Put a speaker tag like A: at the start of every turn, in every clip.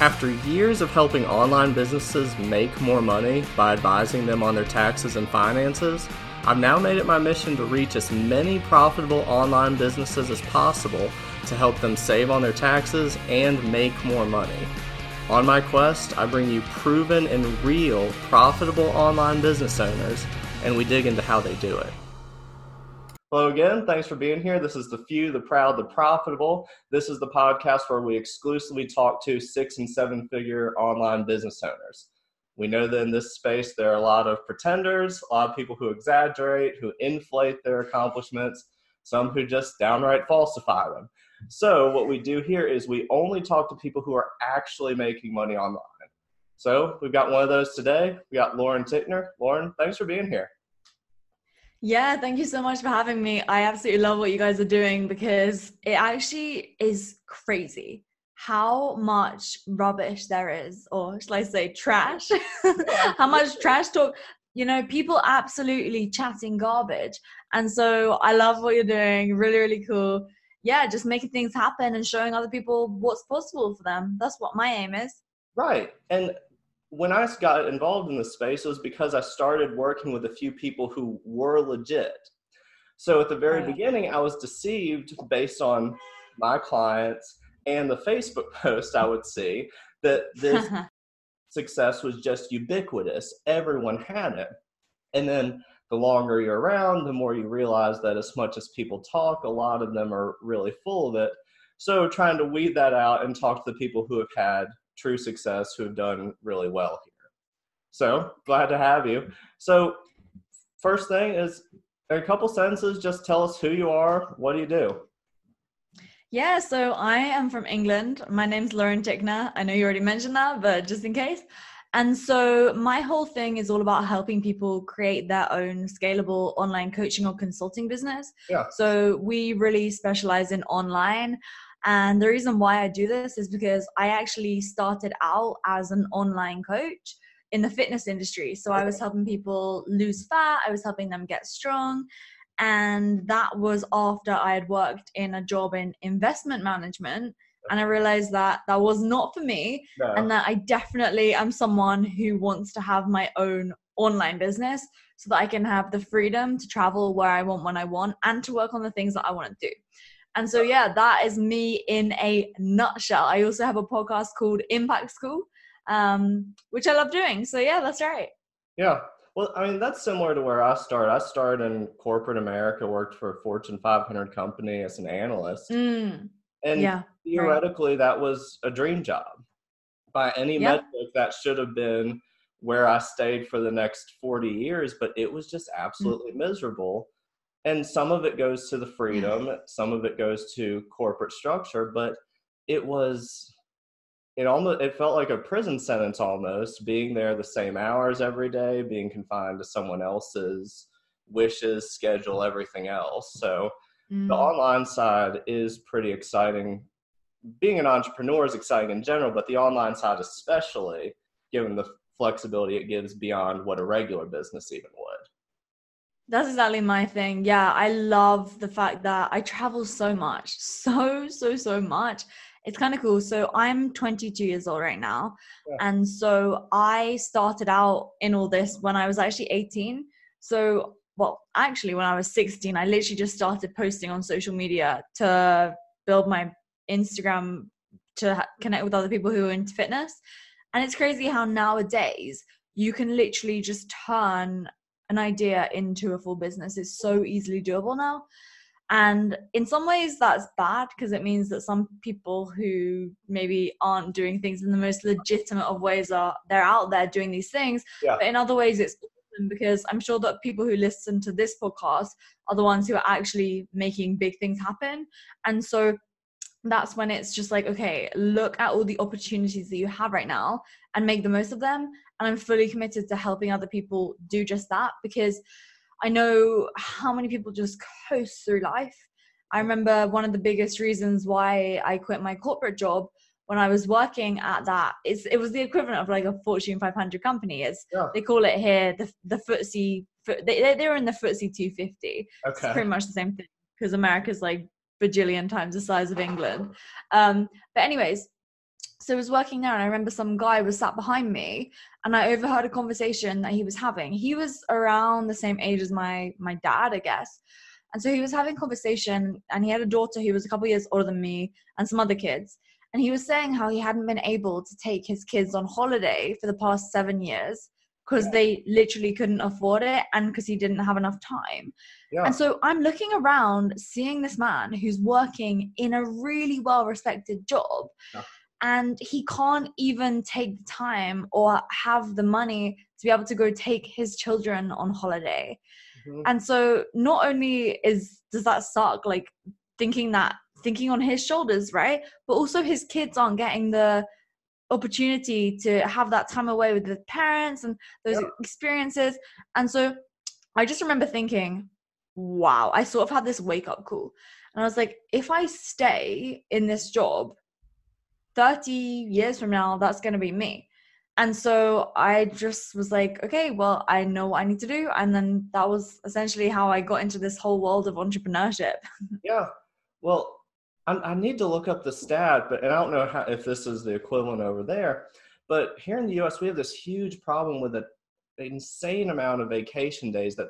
A: After years of helping online businesses make more money by advising them on their taxes and finances, I've now made it my mission to reach as many profitable online businesses as possible to help them save on their taxes and make more money. On my quest, I bring you proven and real profitable online business owners, and we dig into how they do it. Hello again. Thanks for being here. This is The Few, The Proud, The Profitable. This is the podcast where we exclusively talk to six and seven figure online business owners. We know that in this space there are a lot of pretenders, a lot of people who exaggerate, who inflate their accomplishments, some who just downright falsify them. So, what we do here is we only talk to people who are actually making money online. So, we've got one of those today. We got Lauren Tickner. Lauren, thanks for being here.
B: Yeah, thank you so much for having me. I absolutely love what you guys are doing because it actually is crazy how much rubbish there is, or shall I say trash? how much trash talk. You know, people absolutely chatting garbage. And so I love what you're doing. Really, really cool. Yeah, just making things happen and showing other people what's possible for them. That's what my aim is.
A: Right. And when I got involved in this space, it was because I started working with a few people who were legit. So at the very beginning, I was deceived based on my clients and the Facebook post I would see that this success was just ubiquitous. Everyone had it. And then the longer you're around, the more you realize that as much as people talk, a lot of them are really full of it. So trying to weed that out and talk to the people who have had true success who have done really well here. So glad to have you. So first thing is a couple sentences, just tell us who you are, what do you do?
B: Yeah, so I am from England. My name's Lauren Tickner. I know you already mentioned that, but just in case. And so my whole thing is all about helping people create their own scalable online coaching or consulting business.
A: Yeah.
B: So we really specialize in online. And the reason why I do this is because I actually started out as an online coach in the fitness industry. So I was helping people lose fat, I was helping them get strong. And that was after I had worked in a job in investment management. And I realized that that was not for me. No. And that I definitely am someone who wants to have my own online business so that I can have the freedom to travel where I want when I want and to work on the things that I want to do. And so, yeah, that is me in a nutshell. I also have a podcast called Impact School, um, which I love doing. So, yeah, that's right.
A: Yeah. Well, I mean, that's similar to where I started. I started in corporate America, worked for a Fortune 500 company as an analyst.
B: Mm.
A: And yeah, theoretically, right. that was a dream job. By any yeah. metric, that should have been where I stayed for the next 40 years, but it was just mm. absolutely mm. miserable and some of it goes to the freedom some of it goes to corporate structure but it was it almost it felt like a prison sentence almost being there the same hours every day being confined to someone else's wishes schedule everything else. So mm. the online side is pretty exciting. Being an entrepreneur is exciting in general but the online side especially given the flexibility it gives beyond what a regular business even would
B: that's exactly my thing. Yeah, I love the fact that I travel so much, so, so, so much. It's kind of cool. So I'm 22 years old right now. Yeah. And so I started out in all this when I was actually 18. So, well, actually, when I was 16, I literally just started posting on social media to build my Instagram to connect with other people who are into fitness. And it's crazy how nowadays you can literally just turn an idea into a full business is so easily doable now. And in some ways, that's bad because it means that some people who maybe aren't doing things in the most legitimate of ways are they're out there doing these things. Yeah. But in other ways, it's awesome because I'm sure that people who listen to this podcast are the ones who are actually making big things happen. And so that's when it's just like, okay, look at all the opportunities that you have right now and make the most of them and i'm fully committed to helping other people do just that because i know how many people just coast through life i remember one of the biggest reasons why i quit my corporate job when I was working at that, it's, it was the equivalent of like a Fortune 500 company. It's yeah. they call it here the the FTSE. They they're in the FTSE 250. Okay. It's pretty much the same thing because America's like bajillion times the size of England. Um, but anyways, so I was working there and I remember some guy was sat behind me and I overheard a conversation that he was having. He was around the same age as my my dad, I guess. And so he was having conversation and he had a daughter who was a couple years older than me and some other kids. And he was saying how he hadn't been able to take his kids on holiday for the past seven years because yeah. they literally couldn't afford it and because he didn't have enough time. Yeah. And so I'm looking around seeing this man who's working in a really well respected job. Yeah. And he can't even take the time or have the money to be able to go take his children on holiday. Mm-hmm. And so not only is does that suck like thinking that thinking on his shoulders, right? But also his kids aren't getting the opportunity to have that time away with the parents and those yep. experiences. And so I just remember thinking, wow, I sort of had this wake up call. And I was like, if I stay in this job 30 years from now, that's going to be me. And so I just was like, okay, well, I know what I need to do. And then that was essentially how I got into this whole world of entrepreneurship.
A: yeah. Well, I, I need to look up the stat, but and I don't know how, if this is the equivalent over there. But here in the US, we have this huge problem with an insane amount of vacation days that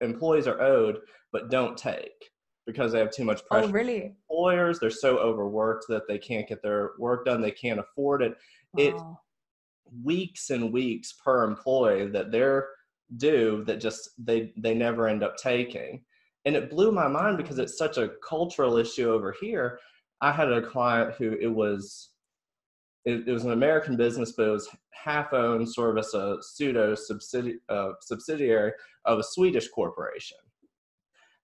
A: employees are owed but don't take because they have too much oh, pressure.
B: Oh, really?
A: Employers, they're so overworked that they can't get their work done. They can't afford it. Wow. It weeks and weeks per employee that they're due that just they they never end up taking and it blew my mind because it's such a cultural issue over here. I had a client who it was it, it was an american business but it was half owned sort of as a pseudo subsidi- uh, subsidiary of a swedish corporation.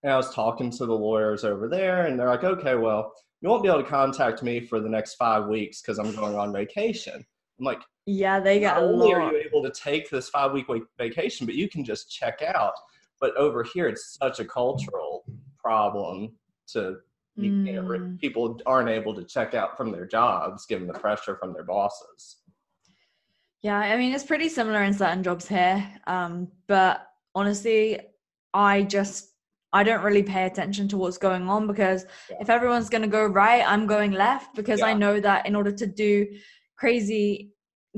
A: And i was talking to the lawyers over there and they're like okay well you won't be able to contact me for the next five weeks because i'm going on vacation. I'm like
B: yeah they got
A: not only lot. are you able to take this five week vacation but you can just check out but over here, it's such a cultural problem to you know, mm. people aren't able to check out from their jobs given the pressure from their bosses.
B: Yeah, I mean, it's pretty similar in certain jobs here. Um, but honestly, I just I don't really pay attention to what's going on because yeah. if everyone's going to go right, I'm going left because yeah. I know that in order to do crazy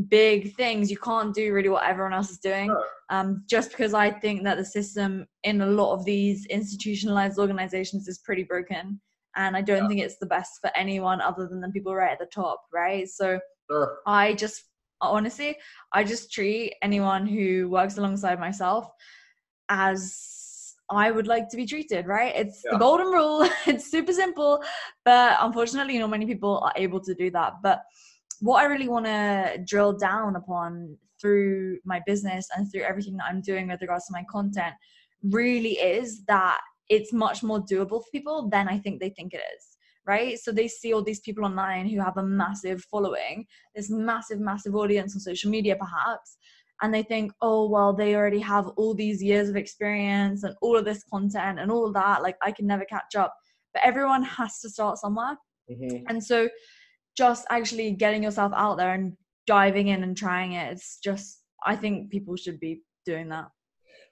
B: big things you can't do really what everyone else is doing um, just because i think that the system in a lot of these institutionalized organizations is pretty broken and i don't yeah. think it's the best for anyone other than the people right at the top right so sure. i just honestly i just treat anyone who works alongside myself as I would like to be treated, right? It's yeah. the golden rule. it's super simple, but unfortunately, not many people are able to do that. But what I really want to drill down upon through my business and through everything that I'm doing with regards to my content really is that it's much more doable for people than I think they think it is. Right. So they see all these people online who have a massive following, this massive, massive audience on social media, perhaps. And they think, oh, well, they already have all these years of experience and all of this content and all that. Like, I can never catch up. But everyone has to start somewhere. Mm-hmm. And so just actually getting yourself out there and diving in and trying it. It's just i think people should be doing that.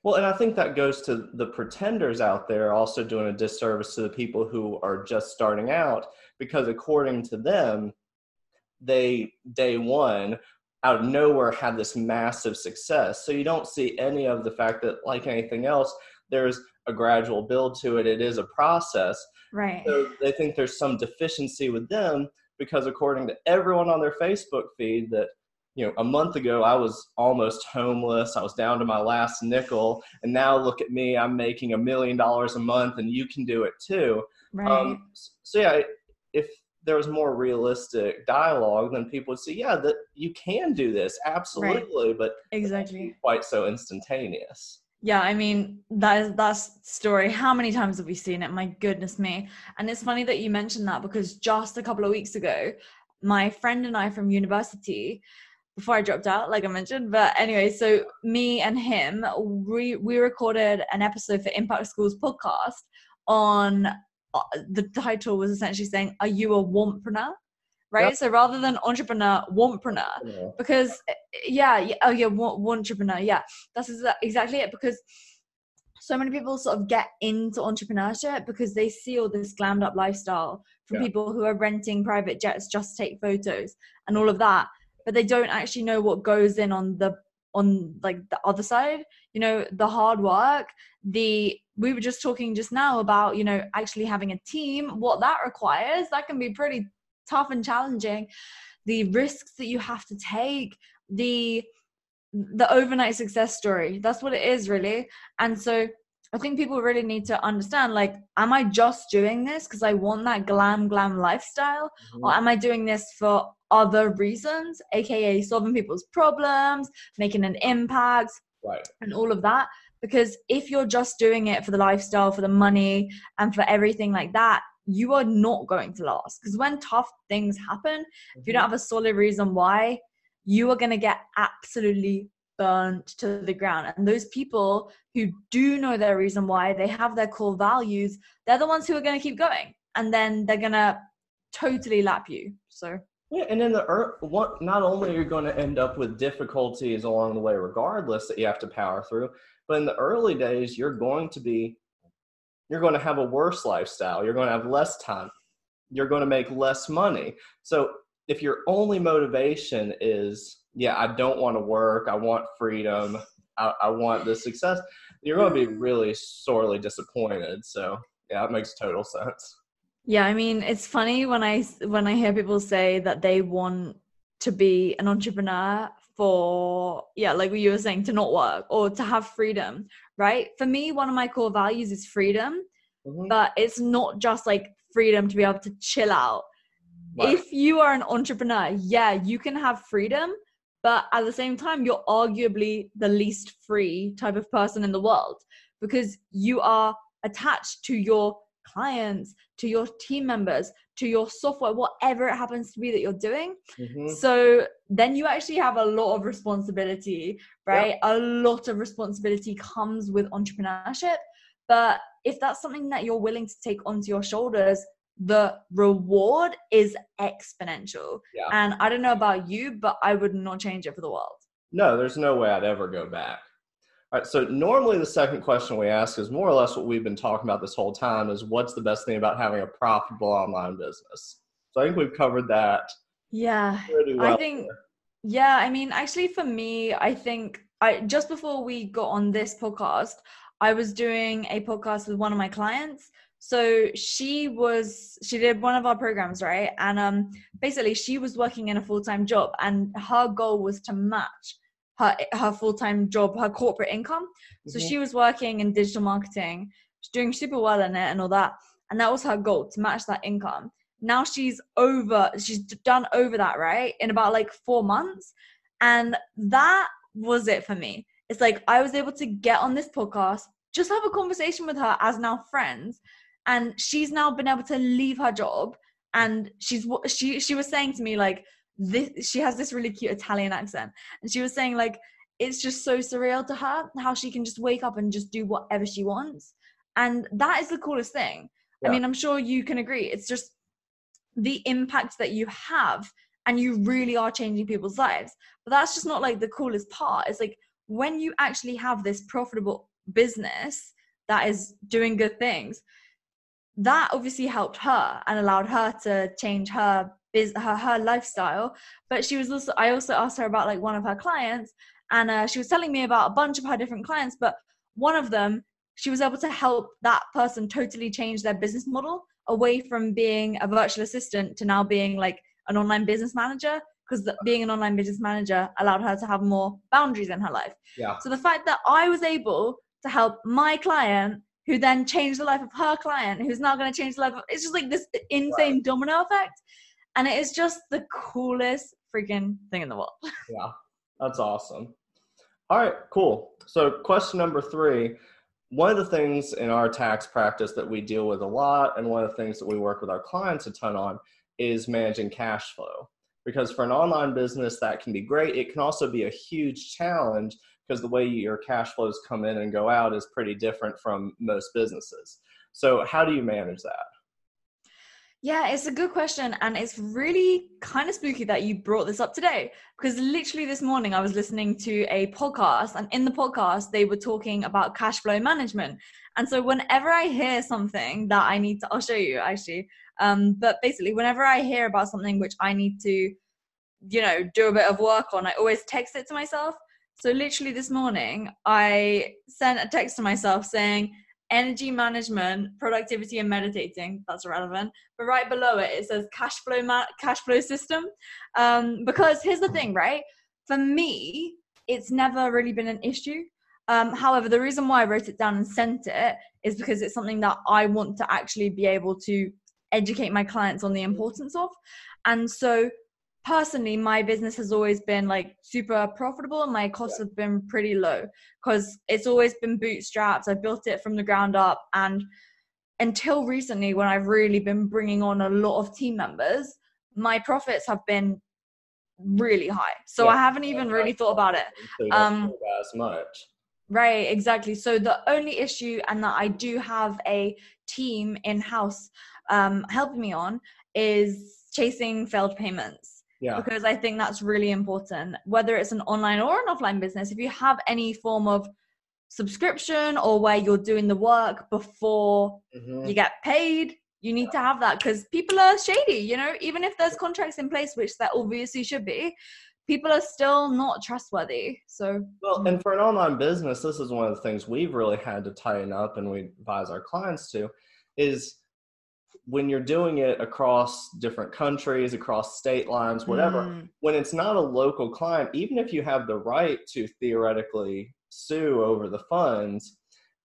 A: Well and i think that goes to the pretenders out there also doing a disservice to the people who are just starting out because according to them they day one out of nowhere had this massive success. So you don't see any of the fact that like anything else there's a gradual build to it. It is a process.
B: Right.
A: So they think there's some deficiency with them because according to everyone on their Facebook feed that you know a month ago I was almost homeless, I was down to my last nickel, and now look at me, I'm making a million dollars a month, and you can do it too.
B: Right. Um,
A: so yeah, if there was more realistic dialogue, then people would say, yeah, that you can do this, absolutely, right. but
B: exactly
A: quite so instantaneous
B: yeah i mean that is that story how many times have we seen it? My goodness me. And it's funny that you mentioned that because just a couple of weeks ago my friend and i from university before i dropped out like i mentioned but anyway so me and him we we recorded an episode for impact schools podcast on uh, the title was essentially saying are you a wantrepreneur right? Yep. So rather than entrepreneur, wantrepreneur, yeah. because yeah, yeah, oh yeah, entrepreneur, yeah, that's exactly it. Because so many people sort of get into entrepreneurship because they see all this glammed up lifestyle from yeah. people who are renting private jets just take photos and all of that but they don't actually know what goes in on the on like the other side you know the hard work the we were just talking just now about you know actually having a team what that requires that can be pretty tough and challenging the risks that you have to take the the overnight success story. That's what it is really. And so i think people really need to understand like am i just doing this because i want that glam glam lifestyle? Mm-hmm. or am i doing this for other reasons aka solving people's problems making an impact
A: right.
B: and all of that? Because if you're just doing it for the lifestyle for the money and for everything like that you are not going to last because when tough things happen mm-hmm. if you don't mm-hmm. have a solid reason why you are going to get absolutely burnt to the ground. And those people who do know their reason why, they have their core values, they're the ones who are going to keep going. And then they're going to totally lap you. So.
A: Yeah, and in the earth, what not only are you going to end up with difficulties along the way, regardless that you have to power through, but in the early days, you're going to be, you're going to have a worse lifestyle. You're going to have less time. You're going to make less money. So if your only motivation is yeah i don't want to work i want freedom I, I want the success you're going to be really sorely disappointed so yeah it makes total sense
B: yeah i mean it's funny when i when i hear people say that they want to be an entrepreneur for yeah like what you were saying to not work or to have freedom right for me one of my core values is freedom mm-hmm. but it's not just like freedom to be able to chill out Right. If you are an entrepreneur, yeah, you can have freedom, but at the same time, you're arguably the least free type of person in the world because you are attached to your clients, to your team members, to your software, whatever it happens to be that you're doing. Mm-hmm. So then you actually have a lot of responsibility, right? A lot of responsibility comes with entrepreneurship. But if that's something that you're willing to take onto your shoulders, the reward is exponential. Yeah. And I don't know about you, but I would not change it for the world.
A: No, there's no way I'd ever go back. All right, so normally the second question we ask is more or less what we've been talking about this whole time is what's the best thing about having a profitable online business? So I think we've covered that.
B: Yeah. Well I think there. yeah, I mean actually for me, I think I just before we got on this podcast, I was doing a podcast with one of my clients so she was she did one of our programs right and um basically she was working in a full-time job and her goal was to match her her full-time job her corporate income. So mm-hmm. she was working in digital marketing she's doing super well in it and all that and that was her goal to match that income. Now she's over she's done over that right in about like four months and that was it for me. It's like i was able to get on this podcast just have a conversation with her as now friends and she's now been able to leave her job and she's she she was saying to me like this she has this really cute italian accent. And she was saying like it's just so surreal to her how she can just wake up and just do whatever she wants. And that is the coolest thing. Yeah. i mean i'm sure you can agree. It's just the impact that you have and you really are changing people's lives. But that's just not like the coolest part. It's like when you actually have this profitable business that is doing good things that obviously helped her and allowed her to change her biz her, her lifestyle but she was also i also asked her about like one of her clients and uh, she was telling me about a bunch of her different clients but one of them she was able to help that person totally change their business model away from being a virtual assistant to now being like an online business manager because being an online business manager allowed her to have more boundaries in her life
A: yeah
B: so the fact that i was able to help my client who then changed the life of her client, who's now going to change the life of. It's just like this insane right. domino effect, and it is just the coolest freaking thing in the world.
A: yeah, that's awesome. All right, cool. So, question number three. One of the things in our tax practice that we deal with a lot, and one of the things that we work with our clients a ton on, is managing cash flow. Because for an online business, that can be great. It can also be a huge challenge because the way your cash flows come in and go out is pretty different from most businesses. So, how do you manage that?
B: Yeah, it's a good question. And it's really kind of spooky that you brought this up today because literally this morning I was listening to a podcast, and in the podcast, they were talking about cash flow management. And so, whenever I hear something that I need to, I'll show you actually. Um, but basically, whenever I hear about something which I need to, you know, do a bit of work on, I always text it to myself. So, literally this morning, I sent a text to myself saying, energy management, productivity, and meditating. That's relevant. But right below it, it says cash flow ma- cash flow system. Um, because here's the thing, right? For me, it's never really been an issue. Um, however, the reason why I wrote it down and sent it is because it's something that I want to actually be able to educate my clients on the importance of. And so personally my business has always been like super profitable and my costs have been pretty low because it's always been bootstrapped i built it from the ground up and until recently when i've really been bringing on a lot of team members my profits have been really high. So yeah, i haven't even really thought about it.
A: um as much.
B: right exactly. So the only issue and that i do have a team in house um helping me on is chasing failed payments
A: yeah.
B: because I think that's really important. Whether it's an online or an offline business, if you have any form of subscription or where you're doing the work before mm-hmm. you get paid, you need to have that because people are shady, you know, even if there's contracts in place, which there obviously should be, people are still not trustworthy. So,
A: well, mm. and for an online business, this is one of the things we've really had to tighten up and we advise our clients to is when you're doing it across different countries, across state lines, whatever, mm. when it's not a local client, even if you have the right to theoretically sue over the funds,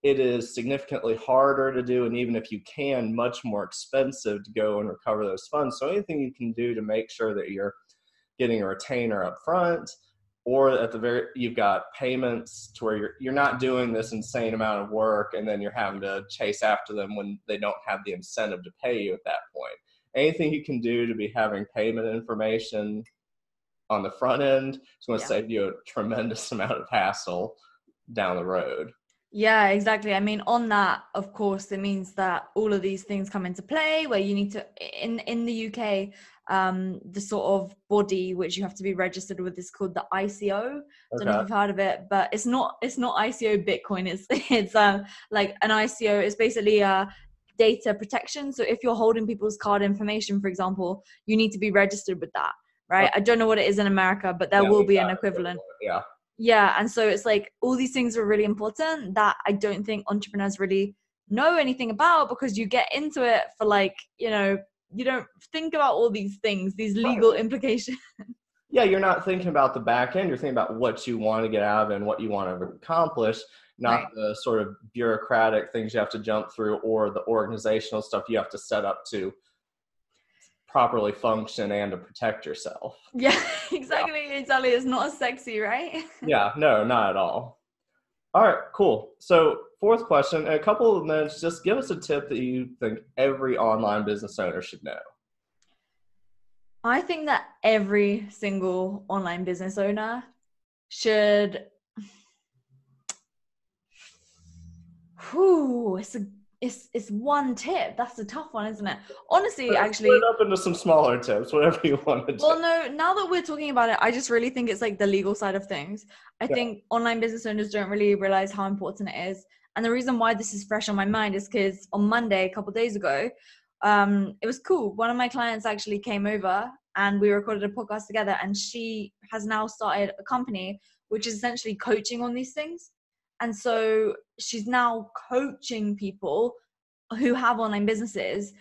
A: it is significantly harder to do. And even if you can, much more expensive to go and recover those funds. So anything you can do to make sure that you're getting a retainer up front, or at the very you've got payments to where you're you're not doing this insane amount of work and then you're having to chase after them when they don't have the incentive to pay you at that point anything you can do to be having payment information on the front end is going to yeah. save you a tremendous amount of hassle down the road
B: yeah, exactly. I mean, on that, of course, it means that all of these things come into play where you need to in in the UK, um, the sort of body which you have to be registered with is called the ICO. Okay. Don't know if you've heard of it, but it's not it's not ICO Bitcoin. It's it's um like an ICO. It's basically a data protection. So if you're holding people's card information, for example, you need to be registered with that, right? Okay. I don't know what it is in America, but there yeah, will be an equivalent.
A: Yeah
B: yeah and so it's like all these things are really important that i don't think entrepreneurs really know anything about because you get into it for like you know you don't think about all these things these legal right. implications
A: yeah you're not thinking about the back end you're thinking about what you want to get out of it and what you want to accomplish not right. the sort of bureaucratic things you have to jump through or the organizational stuff you have to set up to properly function and to protect yourself.
B: Yeah, exactly. Yeah. Exactly. It's not sexy, right?
A: yeah, no, not at all. All right, cool. So, fourth question, a couple of minutes, just give us a tip that you think every online business owner should know.
B: I think that every single online business owner should. Whew, it's a it's it's one tip. That's a tough one, isn't it? Honestly, Let's actually,
A: split up into some smaller tips, whatever you want to.
B: Well, no. Now that we're talking about it, I just really think it's like the legal side of things. I yeah. think online business owners don't really realize how important it is, and the reason why this is fresh on my mind is because on Monday, a couple days ago, um, it was cool. One of my clients actually came over and we recorded a podcast together, and she has now started a company which is essentially coaching on these things. And so she's now coaching people who have online businesses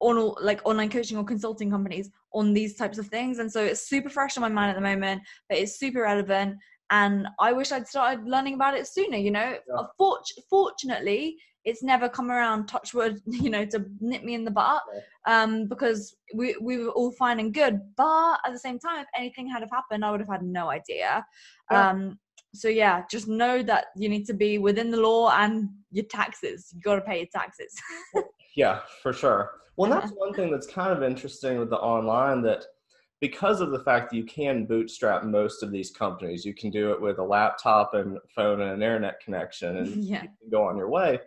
B: on like online coaching or consulting companies on these types of things. And so it's super fresh on my mind at the moment, but it's super relevant. And I wish I'd started learning about it sooner, you know. Yeah. fortunately, it's never come around touch wood you know to nip me in the butt um, because we, we were all fine and good. But at the same time if anything had have happened i would have had no idea. Yeah. um, so yeah just know that you need to be within the law and your taxes. You got to pay your taxes.
A: Yeah for sure. Well that's one thing that's kind of interesting with the online that because of the fact that you can bootstrap most of these companies you can do it with a laptop and phone and an internet connection and
B: yeah.
A: go on your way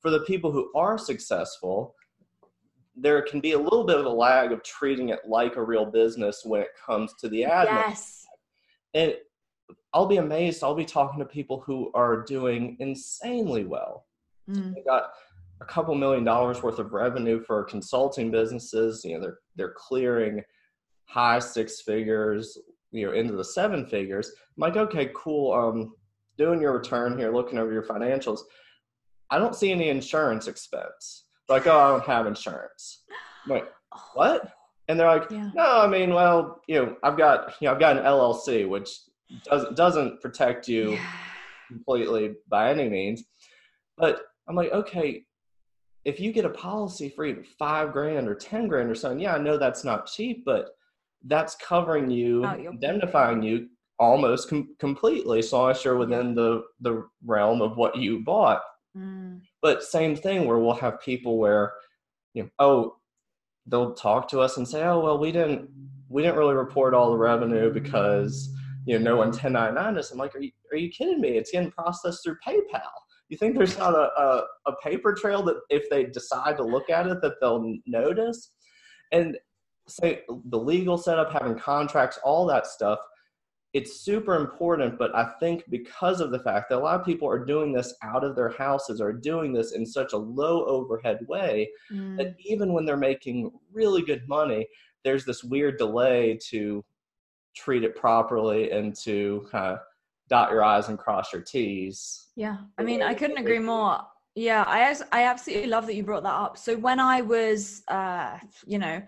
A: for the people who are successful there can be a little bit of a lag of treating it like a real business when it comes to the admin.
B: Yes.
A: And I'll be amazed. I'll be talking to people who are doing insanely well. Mm. They got a couple million dollars worth of revenue for consulting businesses. You know, they're they're clearing high six figures, you know, into the seven figures. I'm like, okay, cool. Um, doing your return here, looking over your financials. I don't see any insurance expense. Like, oh, I don't have insurance. I'm like, what? And they're like, yeah. no, I mean, well, you know, I've got, you know, I've got an LLC, which doesn't doesn't protect you yeah. completely by any means. But I'm like, okay, if you get a policy for even five grand or ten grand or something, yeah, I know that's not cheap, but that's covering you, oh, indemnifying you almost com- completely, so long as you're within the the realm of what you bought. Mm. But same thing where we'll have people where, you know, oh, they'll talk to us and say, oh, well, we didn't we didn't really report all the revenue because you know no one 1099 us. I'm like, are you are you kidding me? It's getting processed through PayPal. You think there's not a, a, a paper trail that if they decide to look at it that they'll notice? And say the legal setup, having contracts, all that stuff it's super important but i think because of the fact that a lot of people are doing this out of their houses are doing this in such a low overhead way mm. that even when they're making really good money there's this weird delay to treat it properly and to kind of dot your i's and cross your t's.
B: Yeah i mean i couldn't agree more. Yeah i i absolutely love that you brought that up. So when i was uh you know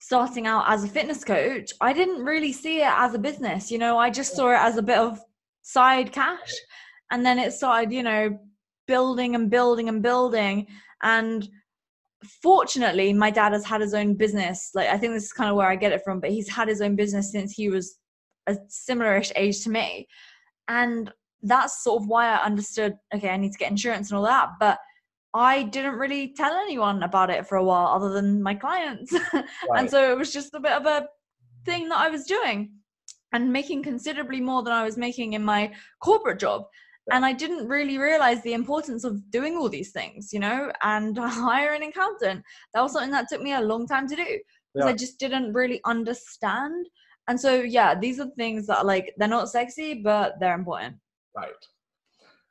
B: starting out as a fitness coach, I didn't really see it as a business. You know, I just saw it as a bit of side cash. And then it started, you know, building and building and building. And fortunately, my dad has had his own business. Like, I think this is kind of where I get it from, but he's had his own business since he was a similar-ish age to me. And that's sort of why I understood, okay, I need to get insurance and all that. But I didn't really tell anyone about it for a while other than my clients. Right. and so it was just a bit of a thing that I was doing and making considerably more than I was making in my corporate job. And I didn't really realize the importance of doing all these things, you know, and hire an accountant. That was something that took me a long time to do because yeah. I just didn't really understand. And so, yeah, these are things that are like, they're not sexy, but they're important.
A: Right.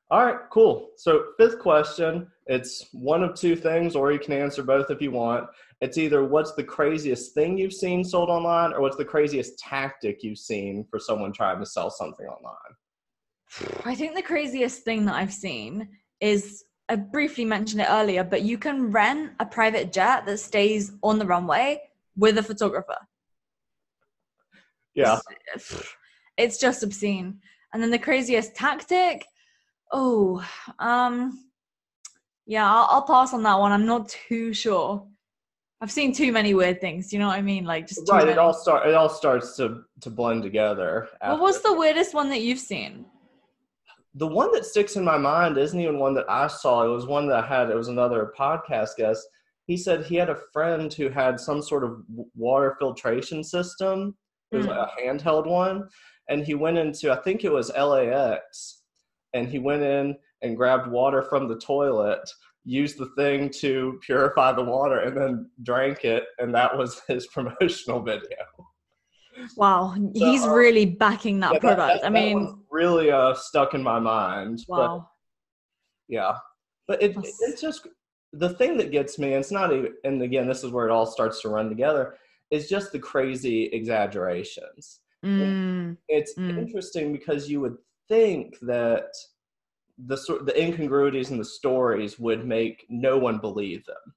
A: All right, cool. So, fifth question it's one of two things, or you can answer both if you want. It's either what's the craziest thing you've seen sold online, or what's the craziest tactic you've seen for someone trying to sell something online.
B: I think the craziest thing that I've seen is I briefly mentioned it earlier, but you can rent a private jet that stays on the runway with a photographer.
A: Yeah.
B: It's, it's just obscene. And then the craziest tactic, oh, um, yeah, I'll, I'll, pass on that one. I'm not too sure. I've seen too many weird things. You know what I mean? Like just
A: right.
B: Many.
A: It all start. It all starts to to blend together.
B: What was the weirdest one that you've seen?
A: The one that sticks in my mind isn't even one that I saw. It was one that I had. It was another podcast guest. He said he had a friend who had some sort of water filtration system. It was mm. a handheld one, and he went into I think it was LAX, and he went in and grabbed water from the toilet, used the thing to purify the water, and then drank it. And that was his promotional video.
B: Wow, so, he's uh, really backing that yeah, product. That, that, I mean,
A: really uh, stuck in my mind. Wow. But, yeah, but it, it's just the thing that gets me. And it's not even. And again, this is where it all starts to run together. Is just the crazy exaggerations. Mm, it's mm. interesting because you would think that the sort the incongruities in the stories would make no one believe them.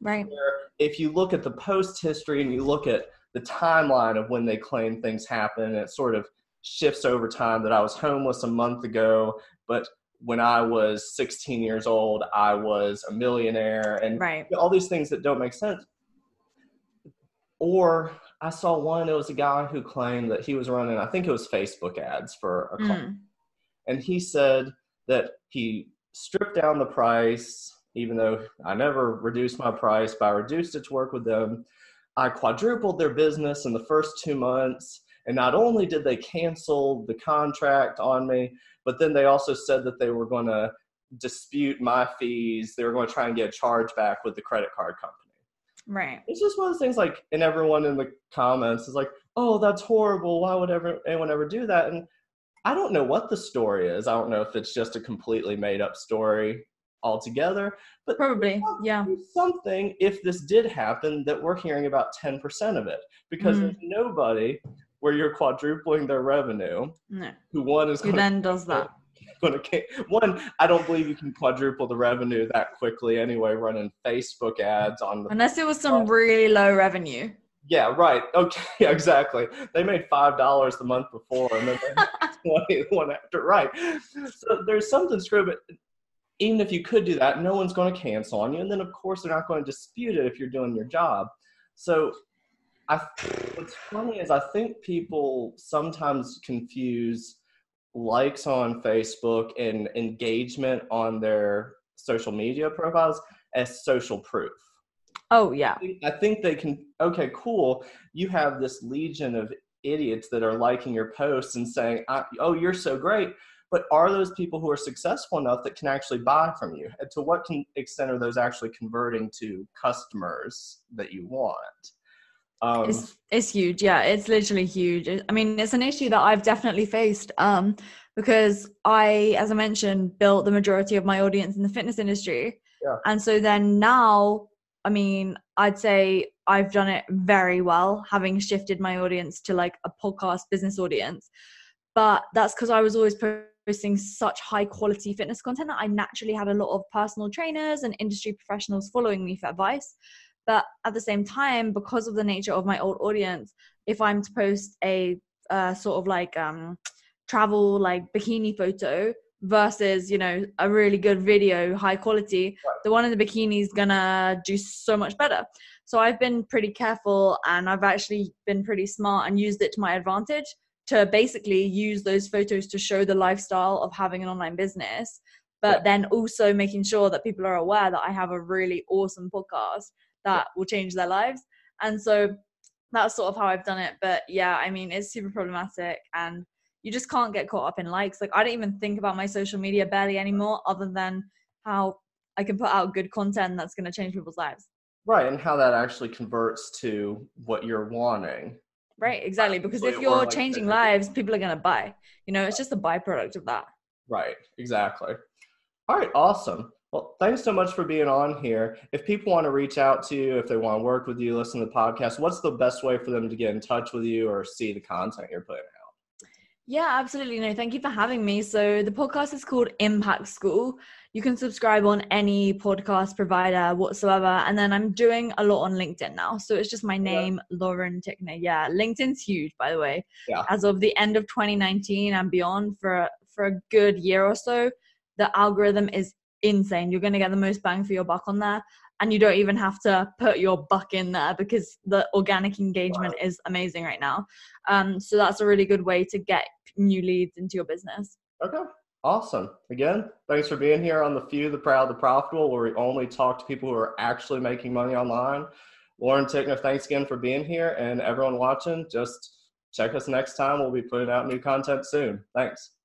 B: Right.
A: Where if you look at the post history and you look at the timeline of when they claim things happen, it sort of shifts over time that I was homeless a month ago, but when I was 16 years old, I was a millionaire, and
B: right.
A: all these things that don't make sense. Or I saw one, it was a guy who claimed that he was running, I think it was Facebook ads for a car. Mm. And he said that he stripped down the price, even though I never reduced my price, but I reduced it to work with them. I quadrupled their business in the first two months. And not only did they cancel the contract on me, but then they also said that they were going to dispute my fees. They were going to try and get a charge back with the credit card company.
B: Right.
A: It's just one of those things like, and everyone in the comments is like, oh, that's horrible. Why would ever anyone ever do that? And I don't know what the story is. I don't know if it's just a completely made up story altogether, but
B: probably, yeah.
A: Something, if this did happen, that we're hearing about 10% of it because mm. there's nobody where you're quadrupling their revenue
B: no.
A: who one is
B: who then does that
A: going to one i don't believe you can quadruple the revenue that quickly anyway running facebook ads on
B: the unless it was some really low revenue.
A: Yeah right. Okay yeah, exactly. They made five dollars the month before and then 20 one after right. So there's something screwed but even if you could do that no one's going to cancel on you and then of course they're not going to dispute it if you're doing your job. So I what's funny is I think people sometimes confuse likes on Facebook and engagement on their social media profiles as social proof.
B: Oh yeah.
A: I think, I think they can okay, cool. You have this legion of idiots that are liking your posts and saying, "Oh, you're so great." But are those people who are successful enough that can actually buy from you? And to what extent are those actually converting to customers that you want?
B: Um, it's it's huge. Yeah, it's literally huge. I mean, it's an issue that I've definitely faced um, because I, as I mentioned, built the majority of my audience in the fitness industry,
A: yeah.
B: and so then now, I mean, I'd say I've done it very well, having shifted my audience to like a podcast business audience. But that's because I was always posting such high quality fitness content that I naturally had a lot of personal trainers and industry professionals following me for advice. But at the same time, because of the nature of my old audience, if I'm to post a uh, sort of like um, travel like bikini photo versus you know a really good video high quality the one in the bikini is gonna do so much better. So i've been pretty careful and i've actually been pretty smart and used it to my advantage to basically use those photos to show the lifestyle of having an online business but yeah. then also making sure that people are aware that i have a really awesome podcast that will change their lives. And so that's sort of how I've done it. But yeah, I mean, it's super problematic and you just can't get caught up in likes. Like, I don't even think about my social media barely anymore, other than how I can put out good content that's going to change people's lives.
A: Right. And how that actually converts to what you're wanting.
B: Right. Exactly. Because if you're like changing lives, people are going to buy. You know, it's just a byproduct of that.
A: Right. Exactly. All right. Awesome. Well, thanks so much for being on here. If people want to reach out to you, if they want to work with you, listen to the podcast, what's the best way for them to get in touch with you or see the content you're putting out?
B: Yeah, absolutely. No, thank you for having me. So the podcast is called Impact School. You can subscribe on any podcast provider whatsoever. And then I'm doing a lot on LinkedIn now. So it's just my name, yeah. Lauren Tickner. Yeah, LinkedIn's huge, by the way.
A: Yeah.
B: As of the end of 2019 and beyond, for for a good year or so, the algorithm is insane. You're going to get the most bang for your buck on there. And you don't even have to put your buck in there because the organic engagement wow. is amazing right now. Um, so that's a really good way to get new leads into your business.
A: Okay. Awesome. Again, thanks for being here on the Few, the Proud, the Profitable, where we only talk to people who are actually making money online. Lauren Tickner, thanks again for being here. And everyone watching, just check us next time. We'll be putting out new content soon. Thanks.